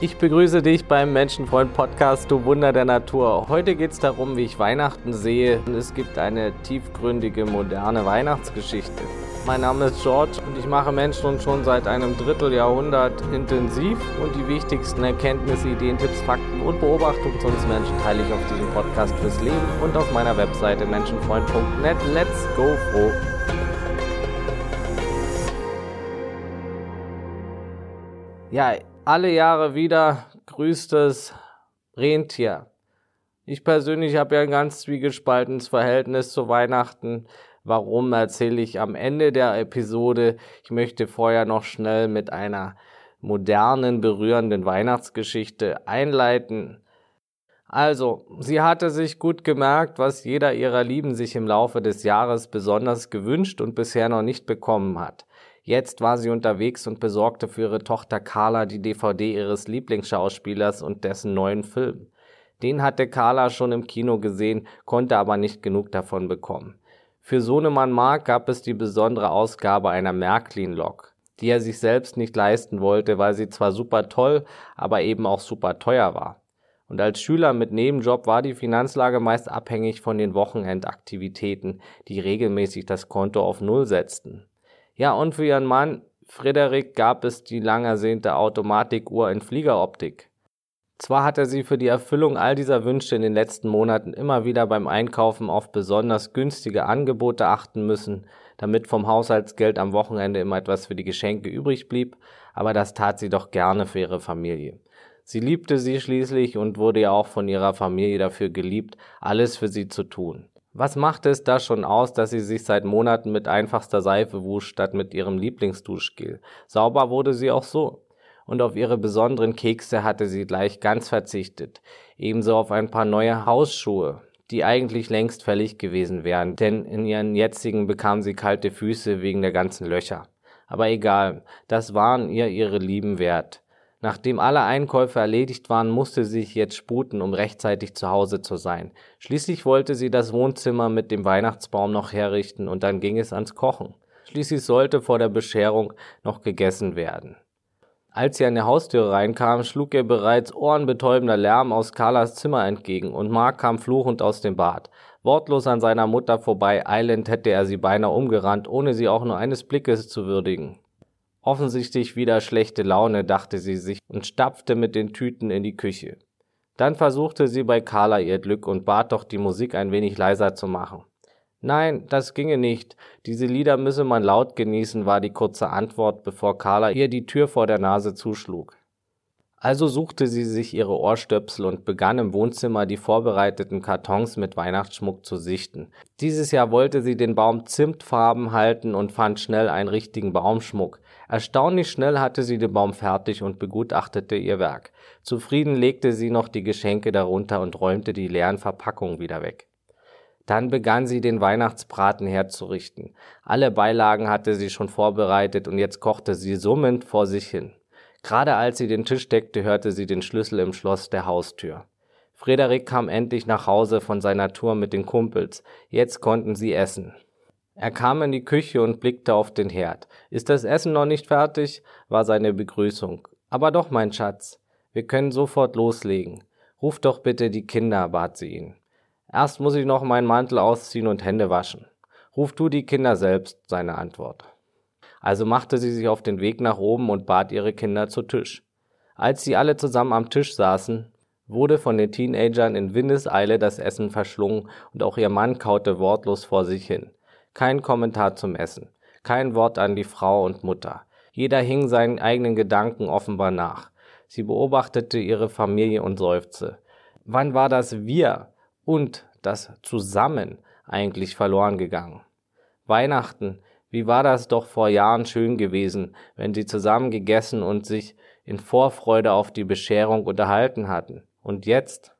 Ich begrüße dich beim Menschenfreund Podcast, du Wunder der Natur. Heute geht es darum, wie ich Weihnachten sehe. Es gibt eine tiefgründige, moderne Weihnachtsgeschichte. Mein Name ist George und ich mache Menschen schon seit einem Dritteljahrhundert intensiv und die wichtigsten Erkenntnisse, Ideen, Tipps, Fakten und Beobachtungen zu uns Menschen teile ich auf diesem Podcast fürs Leben und auf meiner Webseite menschenfreund.net. Let's go froh! Ja, alle Jahre wieder grüßt das Rentier. Ich persönlich habe ja ein ganz zwiegespaltenes Verhältnis zu Weihnachten. Warum erzähle ich am Ende der Episode? Ich möchte vorher noch schnell mit einer modernen, berührenden Weihnachtsgeschichte einleiten. Also, sie hatte sich gut gemerkt, was jeder ihrer Lieben sich im Laufe des Jahres besonders gewünscht und bisher noch nicht bekommen hat. Jetzt war sie unterwegs und besorgte für ihre Tochter Carla die DVD ihres Lieblingsschauspielers und dessen neuen Film. Den hatte Carla schon im Kino gesehen, konnte aber nicht genug davon bekommen. Für Sohnemann Mark gab es die besondere Ausgabe einer Märklin-Lok, die er sich selbst nicht leisten wollte, weil sie zwar super toll, aber eben auch super teuer war. Und als Schüler mit Nebenjob war die Finanzlage meist abhängig von den Wochenendaktivitäten, die regelmäßig das Konto auf Null setzten. Ja, und für ihren Mann Frederik gab es die lang ersehnte Automatikuhr in Fliegeroptik. Zwar hat er sie für die Erfüllung all dieser Wünsche in den letzten Monaten immer wieder beim Einkaufen auf besonders günstige Angebote achten müssen, damit vom Haushaltsgeld am Wochenende immer etwas für die Geschenke übrig blieb, aber das tat sie doch gerne für ihre Familie. Sie liebte sie schließlich und wurde ja auch von ihrer Familie dafür geliebt, alles für sie zu tun. Was machte es da schon aus, dass sie sich seit Monaten mit einfachster Seife wusch, statt mit ihrem Lieblingsduschgel? Sauber wurde sie auch so und auf ihre besonderen Kekse hatte sie gleich ganz verzichtet, ebenso auf ein paar neue Hausschuhe, die eigentlich längst fällig gewesen wären, denn in ihren jetzigen bekam sie kalte Füße wegen der ganzen Löcher. Aber egal, das waren ihr ihre Lieben wert. Nachdem alle Einkäufe erledigt waren, musste sie sich jetzt sputen, um rechtzeitig zu Hause zu sein. Schließlich wollte sie das Wohnzimmer mit dem Weihnachtsbaum noch herrichten und dann ging es ans Kochen. Schließlich sollte vor der Bescherung noch gegessen werden. Als sie an der Haustür reinkam, schlug ihr bereits ohrenbetäubender Lärm aus Carlas Zimmer entgegen und Mark kam fluchend aus dem Bad. Wortlos an seiner Mutter vorbei, eilend hätte er sie beinahe umgerannt, ohne sie auch nur eines Blickes zu würdigen. Offensichtlich wieder schlechte Laune, dachte sie sich und stapfte mit den Tüten in die Küche. Dann versuchte sie bei Carla ihr Glück und bat doch die Musik ein wenig leiser zu machen. Nein, das ginge nicht. Diese Lieder müsse man laut genießen, war die kurze Antwort, bevor Carla ihr die Tür vor der Nase zuschlug. Also suchte sie sich ihre Ohrstöpsel und begann im Wohnzimmer die vorbereiteten Kartons mit Weihnachtsschmuck zu sichten. Dieses Jahr wollte sie den Baum zimtfarben halten und fand schnell einen richtigen Baumschmuck. Erstaunlich schnell hatte sie den Baum fertig und begutachtete ihr Werk. Zufrieden legte sie noch die Geschenke darunter und räumte die leeren Verpackungen wieder weg. Dann begann sie den Weihnachtsbraten herzurichten. Alle Beilagen hatte sie schon vorbereitet und jetzt kochte sie summend vor sich hin. Gerade als sie den Tisch deckte, hörte sie den Schlüssel im Schloss der Haustür. Frederik kam endlich nach Hause von seiner Tour mit den Kumpels. Jetzt konnten sie essen. Er kam in die Küche und blickte auf den Herd. Ist das Essen noch nicht fertig? war seine Begrüßung. Aber doch, mein Schatz. Wir können sofort loslegen. Ruf doch bitte die Kinder, bat sie ihn. Erst muss ich noch meinen Mantel ausziehen und Hände waschen. Ruf du die Kinder selbst, seine Antwort. Also machte sie sich auf den Weg nach oben und bat ihre Kinder zu Tisch. Als sie alle zusammen am Tisch saßen, wurde von den Teenagern in Windeseile das Essen verschlungen und auch ihr Mann kaute wortlos vor sich hin. Kein Kommentar zum Essen, kein Wort an die Frau und Mutter. Jeder hing seinen eigenen Gedanken offenbar nach. Sie beobachtete ihre Familie und seufzte. Wann war das wir, und das Zusammen eigentlich verloren gegangen. Weihnachten, wie war das doch vor Jahren schön gewesen, wenn sie zusammen gegessen und sich in Vorfreude auf die Bescherung unterhalten hatten. Und jetzt?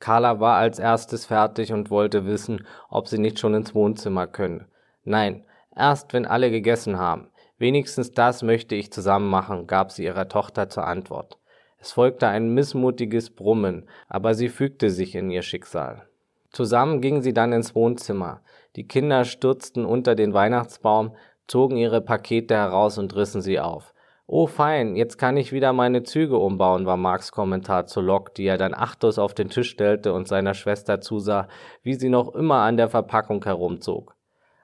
Carla war als erstes fertig und wollte wissen, ob sie nicht schon ins Wohnzimmer könne. Nein, erst wenn alle gegessen haben. Wenigstens das möchte ich zusammen machen, gab sie ihrer Tochter zur Antwort. Es folgte ein missmutiges Brummen, aber sie fügte sich in ihr Schicksal. Zusammen gingen sie dann ins Wohnzimmer. Die Kinder stürzten unter den Weihnachtsbaum, zogen ihre Pakete heraus und rissen sie auf. Oh fein, jetzt kann ich wieder meine Züge umbauen, war Marks Kommentar zur Lok, die er dann achtlos auf den Tisch stellte und seiner Schwester zusah, wie sie noch immer an der Verpackung herumzog.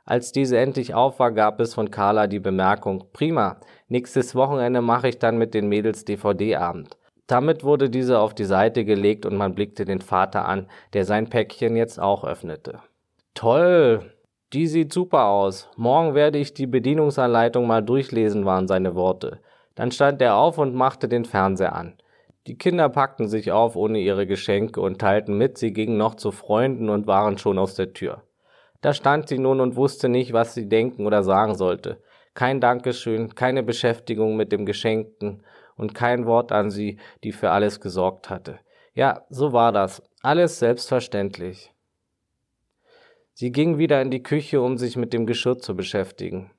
Als diese endlich auf war, gab es von Carla die Bemerkung, prima, nächstes Wochenende mache ich dann mit den Mädels DVD-Abend. Damit wurde diese auf die Seite gelegt und man blickte den Vater an, der sein Päckchen jetzt auch öffnete. Toll, die sieht super aus. Morgen werde ich die Bedienungsanleitung mal durchlesen, waren seine Worte. Dann stand er auf und machte den Fernseher an. Die Kinder packten sich auf ohne ihre Geschenke und teilten mit, sie gingen noch zu Freunden und waren schon aus der Tür. Da stand sie nun und wusste nicht, was sie denken oder sagen sollte. Kein Dankeschön, keine Beschäftigung mit dem Geschenkten und kein Wort an sie, die für alles gesorgt hatte. Ja, so war das. Alles selbstverständlich. Sie ging wieder in die Küche, um sich mit dem Geschirr zu beschäftigen.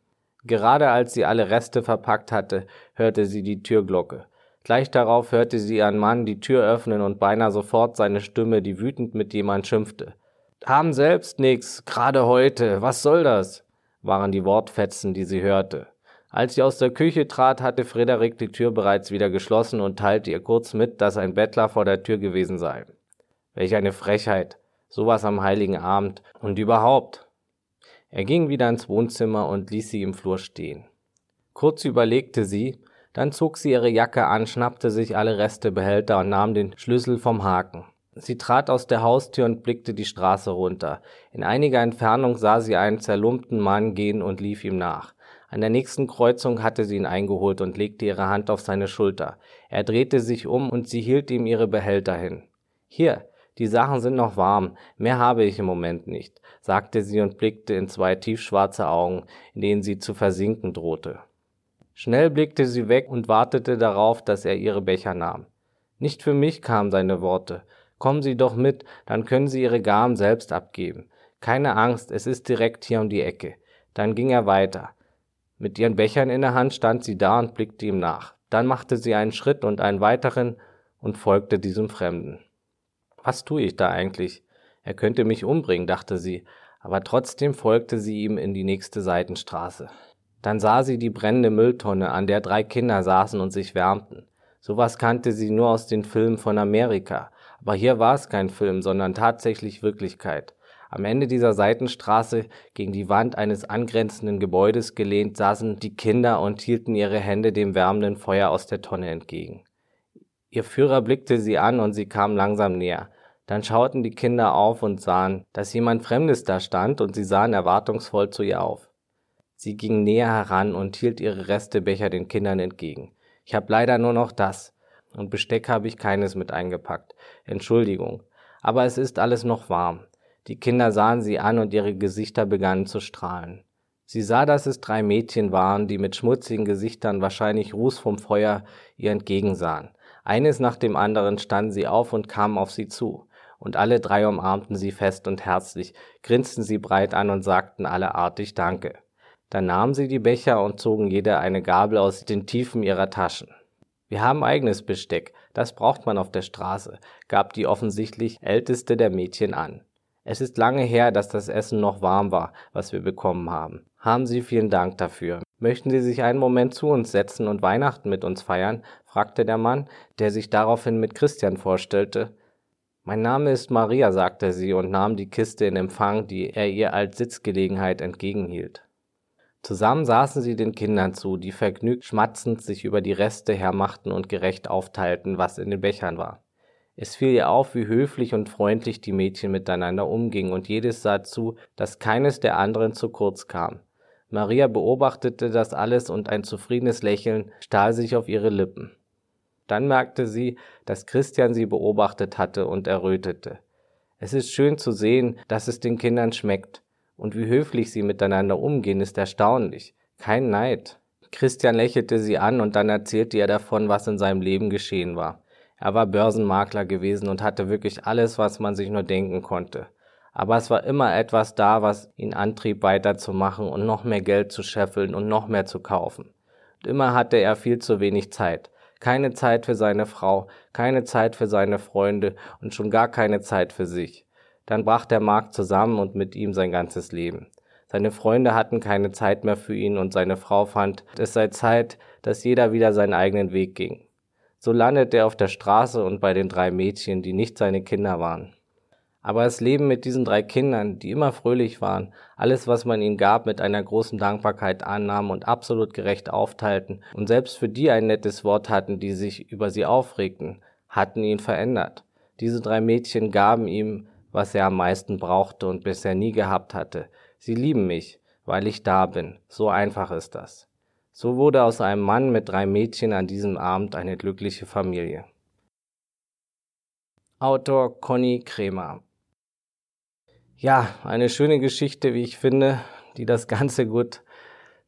Gerade als sie alle Reste verpackt hatte, hörte sie die Türglocke. Gleich darauf hörte sie ihren Mann die Tür öffnen und beinahe sofort seine Stimme, die wütend mit jemand schimpfte. Haben selbst nix, gerade heute, was soll das? waren die Wortfetzen, die sie hörte. Als sie aus der Küche trat, hatte Frederik die Tür bereits wieder geschlossen und teilte ihr kurz mit, dass ein Bettler vor der Tür gewesen sei. Welch eine Frechheit, sowas am heiligen Abend und überhaupt. Er ging wieder ins Wohnzimmer und ließ sie im Flur stehen. Kurz überlegte sie, dann zog sie ihre Jacke an, schnappte sich alle Restebehälter und nahm den Schlüssel vom Haken. Sie trat aus der Haustür und blickte die Straße runter. In einiger Entfernung sah sie einen zerlumpten Mann gehen und lief ihm nach. An der nächsten Kreuzung hatte sie ihn eingeholt und legte ihre Hand auf seine Schulter. Er drehte sich um und sie hielt ihm ihre Behälter hin. Hier, die Sachen sind noch warm, mehr habe ich im Moment nicht, sagte sie und blickte in zwei tiefschwarze Augen, in denen sie zu versinken drohte. Schnell blickte sie weg und wartete darauf, dass er ihre Becher nahm. Nicht für mich kamen seine Worte. Kommen Sie doch mit, dann können Sie Ihre Gaben selbst abgeben. Keine Angst, es ist direkt hier um die Ecke. Dann ging er weiter. Mit ihren Bechern in der Hand stand sie da und blickte ihm nach. Dann machte sie einen Schritt und einen weiteren und folgte diesem Fremden. Was tue ich da eigentlich? Er könnte mich umbringen, dachte sie, aber trotzdem folgte sie ihm in die nächste Seitenstraße. Dann sah sie die brennende Mülltonne, an der drei Kinder saßen und sich wärmten. Sowas kannte sie nur aus den Filmen von Amerika. Aber hier war es kein Film, sondern tatsächlich Wirklichkeit. Am Ende dieser Seitenstraße, gegen die Wand eines angrenzenden Gebäudes gelehnt, saßen die Kinder und hielten ihre Hände dem wärmenden Feuer aus der Tonne entgegen. Ihr Führer blickte sie an und sie kam langsam näher. Dann schauten die Kinder auf und sahen, dass jemand Fremdes da stand, und sie sahen erwartungsvoll zu ihr auf. Sie ging näher heran und hielt ihre Restebecher den Kindern entgegen. Ich habe leider nur noch das, und Besteck habe ich keines mit eingepackt. Entschuldigung. Aber es ist alles noch warm. Die Kinder sahen sie an und ihre Gesichter begannen zu strahlen. Sie sah, dass es drei Mädchen waren, die mit schmutzigen Gesichtern wahrscheinlich Ruß vom Feuer ihr entgegensahen. Eines nach dem anderen standen sie auf und kamen auf sie zu und alle drei umarmten sie fest und herzlich, grinsten sie breit an und sagten alle artig Danke. Dann nahmen sie die Becher und zogen jeder eine Gabel aus den Tiefen ihrer Taschen. Wir haben eigenes Besteck, das braucht man auf der Straße, gab die offensichtlich älteste der Mädchen an. Es ist lange her, dass das Essen noch warm war, was wir bekommen haben. Haben Sie vielen Dank dafür. Möchten Sie sich einen Moment zu uns setzen und Weihnachten mit uns feiern? fragte der Mann, der sich daraufhin mit Christian vorstellte. Mein Name ist Maria, sagte sie und nahm die Kiste in Empfang, die er ihr als Sitzgelegenheit entgegenhielt. Zusammen saßen sie den Kindern zu, die vergnügt schmatzend sich über die Reste hermachten und gerecht aufteilten, was in den Bechern war. Es fiel ihr auf, wie höflich und freundlich die Mädchen miteinander umgingen, und jedes sah zu, dass keines der anderen zu kurz kam. Maria beobachtete das alles und ein zufriedenes Lächeln stahl sich auf ihre Lippen. Dann merkte sie, dass Christian sie beobachtet hatte und errötete. Es ist schön zu sehen, dass es den Kindern schmeckt. Und wie höflich sie miteinander umgehen, ist erstaunlich. Kein Neid. Christian lächelte sie an und dann erzählte er davon, was in seinem Leben geschehen war. Er war Börsenmakler gewesen und hatte wirklich alles, was man sich nur denken konnte. Aber es war immer etwas da, was ihn antrieb, weiterzumachen und noch mehr Geld zu scheffeln und noch mehr zu kaufen. Und immer hatte er viel zu wenig Zeit keine Zeit für seine Frau, keine Zeit für seine Freunde und schon gar keine Zeit für sich. Dann brach der Markt zusammen und mit ihm sein ganzes Leben. Seine Freunde hatten keine Zeit mehr für ihn und seine Frau fand, es sei Zeit, dass jeder wieder seinen eigenen Weg ging. So landete er auf der Straße und bei den drei Mädchen, die nicht seine Kinder waren. Aber das Leben mit diesen drei Kindern, die immer fröhlich waren, alles, was man ihnen gab, mit einer großen Dankbarkeit annahmen und absolut gerecht aufteilten und selbst für die ein nettes Wort hatten, die sich über sie aufregten, hatten ihn verändert. Diese drei Mädchen gaben ihm, was er am meisten brauchte und bisher nie gehabt hatte. Sie lieben mich, weil ich da bin. So einfach ist das. So wurde aus einem Mann mit drei Mädchen an diesem Abend eine glückliche Familie. Autor Conny Kremer ja, eine schöne Geschichte, wie ich finde, die das Ganze gut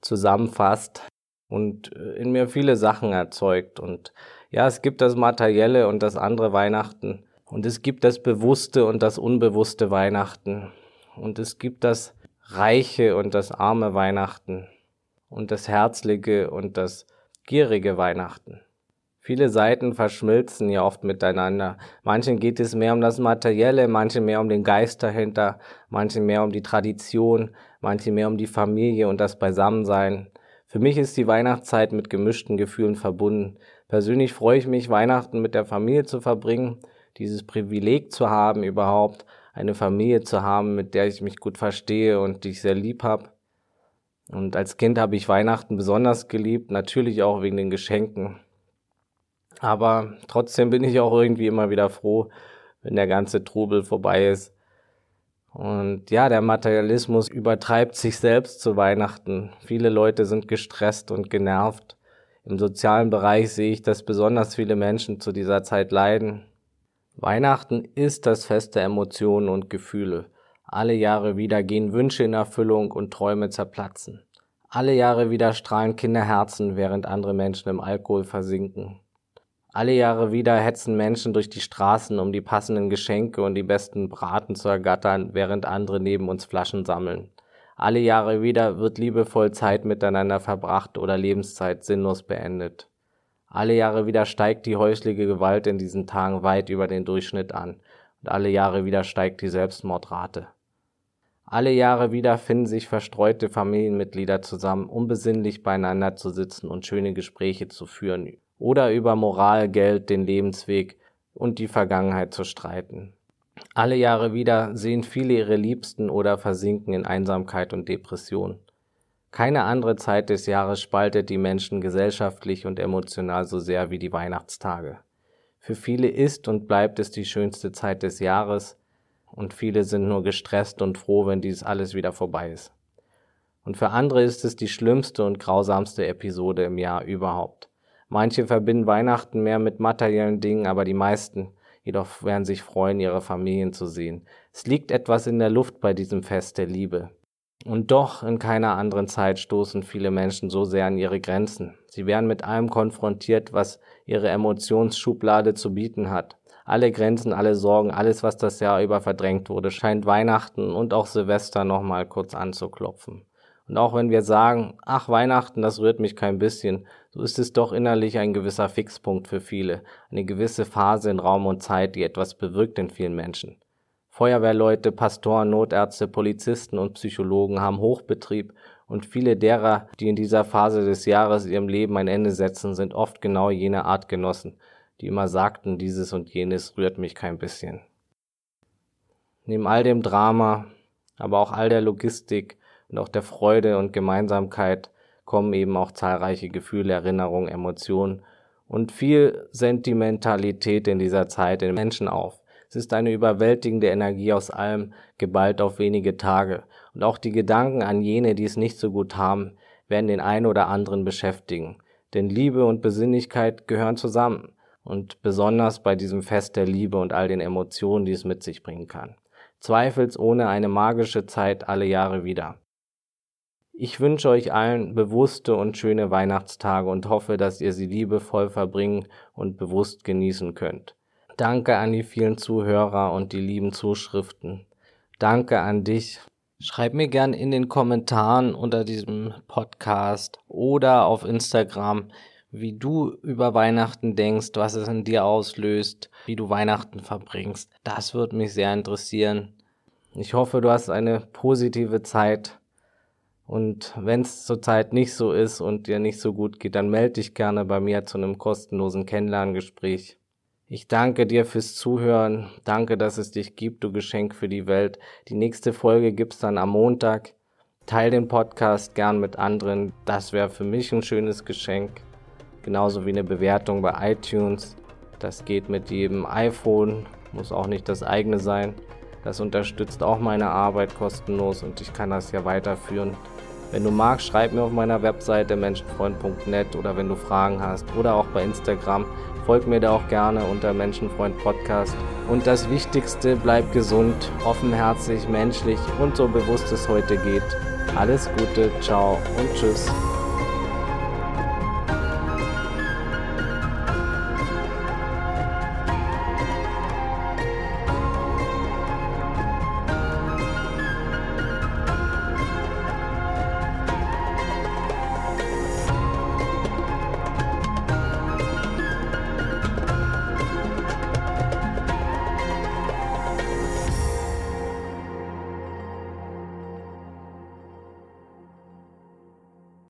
zusammenfasst und äh, in mir viele Sachen erzeugt. Und ja, es gibt das materielle und das andere Weihnachten. Und es gibt das bewusste und das unbewusste Weihnachten. Und es gibt das reiche und das arme Weihnachten. Und das herzliche und das gierige Weihnachten. Viele Seiten verschmilzen ja oft miteinander. Manchen geht es mehr um das Materielle, manche mehr um den Geist dahinter, manche mehr um die Tradition, manche mehr um die Familie und das Beisammensein. Für mich ist die Weihnachtszeit mit gemischten Gefühlen verbunden. Persönlich freue ich mich, Weihnachten mit der Familie zu verbringen, dieses Privileg zu haben, überhaupt eine Familie zu haben, mit der ich mich gut verstehe und die ich sehr lieb habe. Und als Kind habe ich Weihnachten besonders geliebt, natürlich auch wegen den Geschenken. Aber trotzdem bin ich auch irgendwie immer wieder froh, wenn der ganze Trubel vorbei ist. Und ja, der Materialismus übertreibt sich selbst zu Weihnachten. Viele Leute sind gestresst und genervt. Im sozialen Bereich sehe ich, dass besonders viele Menschen zu dieser Zeit leiden. Weihnachten ist das Fest der Emotionen und Gefühle. Alle Jahre wieder gehen Wünsche in Erfüllung und Träume zerplatzen. Alle Jahre wieder strahlen Kinderherzen, während andere Menschen im Alkohol versinken. Alle Jahre wieder hetzen Menschen durch die Straßen, um die passenden Geschenke und die besten Braten zu ergattern, während andere neben uns Flaschen sammeln. Alle Jahre wieder wird liebevoll Zeit miteinander verbracht oder Lebenszeit sinnlos beendet. Alle Jahre wieder steigt die häusliche Gewalt in diesen Tagen weit über den Durchschnitt an und alle Jahre wieder steigt die Selbstmordrate. Alle Jahre wieder finden sich verstreute Familienmitglieder zusammen, um besinnlich beieinander zu sitzen und schöne Gespräche zu führen oder über Moral, Geld, den Lebensweg und die Vergangenheit zu streiten. Alle Jahre wieder sehen viele ihre Liebsten oder versinken in Einsamkeit und Depression. Keine andere Zeit des Jahres spaltet die Menschen gesellschaftlich und emotional so sehr wie die Weihnachtstage. Für viele ist und bleibt es die schönste Zeit des Jahres, und viele sind nur gestresst und froh, wenn dies alles wieder vorbei ist. Und für andere ist es die schlimmste und grausamste Episode im Jahr überhaupt. Manche verbinden Weihnachten mehr mit materiellen Dingen, aber die meisten jedoch werden sich freuen, ihre Familien zu sehen. Es liegt etwas in der Luft bei diesem Fest der Liebe. Und doch in keiner anderen Zeit stoßen viele Menschen so sehr an ihre Grenzen. Sie werden mit allem konfrontiert, was ihre Emotionsschublade zu bieten hat. Alle Grenzen, alle Sorgen, alles, was das Jahr über verdrängt wurde, scheint Weihnachten und auch Silvester nochmal kurz anzuklopfen. Und auch wenn wir sagen, ach Weihnachten, das rührt mich kein bisschen, so ist es doch innerlich ein gewisser Fixpunkt für viele, eine gewisse Phase in Raum und Zeit, die etwas bewirkt in vielen Menschen. Feuerwehrleute, Pastoren, Notärzte, Polizisten und Psychologen haben Hochbetrieb und viele derer, die in dieser Phase des Jahres ihrem Leben ein Ende setzen, sind oft genau jene Artgenossen, die immer sagten, dieses und jenes rührt mich kein bisschen. Neben all dem Drama, aber auch all der Logistik, und auch der Freude und Gemeinsamkeit kommen eben auch zahlreiche Gefühle, Erinnerungen, Emotionen und viel Sentimentalität in dieser Zeit in Menschen auf. Es ist eine überwältigende Energie aus allem, geballt auf wenige Tage. Und auch die Gedanken an jene, die es nicht so gut haben, werden den einen oder anderen beschäftigen. Denn Liebe und Besinnlichkeit gehören zusammen. Und besonders bei diesem Fest der Liebe und all den Emotionen, die es mit sich bringen kann. Zweifelsohne eine magische Zeit alle Jahre wieder. Ich wünsche euch allen bewusste und schöne Weihnachtstage und hoffe, dass ihr sie liebevoll verbringen und bewusst genießen könnt. Danke an die vielen Zuhörer und die lieben Zuschriften. Danke an dich. Schreib mir gern in den Kommentaren unter diesem Podcast oder auf Instagram, wie du über Weihnachten denkst, was es in dir auslöst, wie du Weihnachten verbringst. Das würde mich sehr interessieren. Ich hoffe, du hast eine positive Zeit Und wenn es zurzeit nicht so ist und dir nicht so gut geht, dann melde dich gerne bei mir zu einem kostenlosen Kennenlerngespräch. Ich danke dir fürs Zuhören. Danke, dass es dich gibt, du Geschenk für die Welt. Die nächste Folge gibt's dann am Montag. Teil den Podcast gern mit anderen. Das wäre für mich ein schönes Geschenk. Genauso wie eine Bewertung bei iTunes. Das geht mit jedem iPhone. Muss auch nicht das eigene sein. Das unterstützt auch meine Arbeit kostenlos und ich kann das ja weiterführen. Wenn du magst, schreib mir auf meiner Webseite menschenfreund.net oder wenn du Fragen hast oder auch bei Instagram, folg mir da auch gerne unter Menschenfreund Podcast. Und das Wichtigste, bleib gesund, offenherzig, menschlich und so bewusst es heute geht. Alles Gute, ciao und tschüss.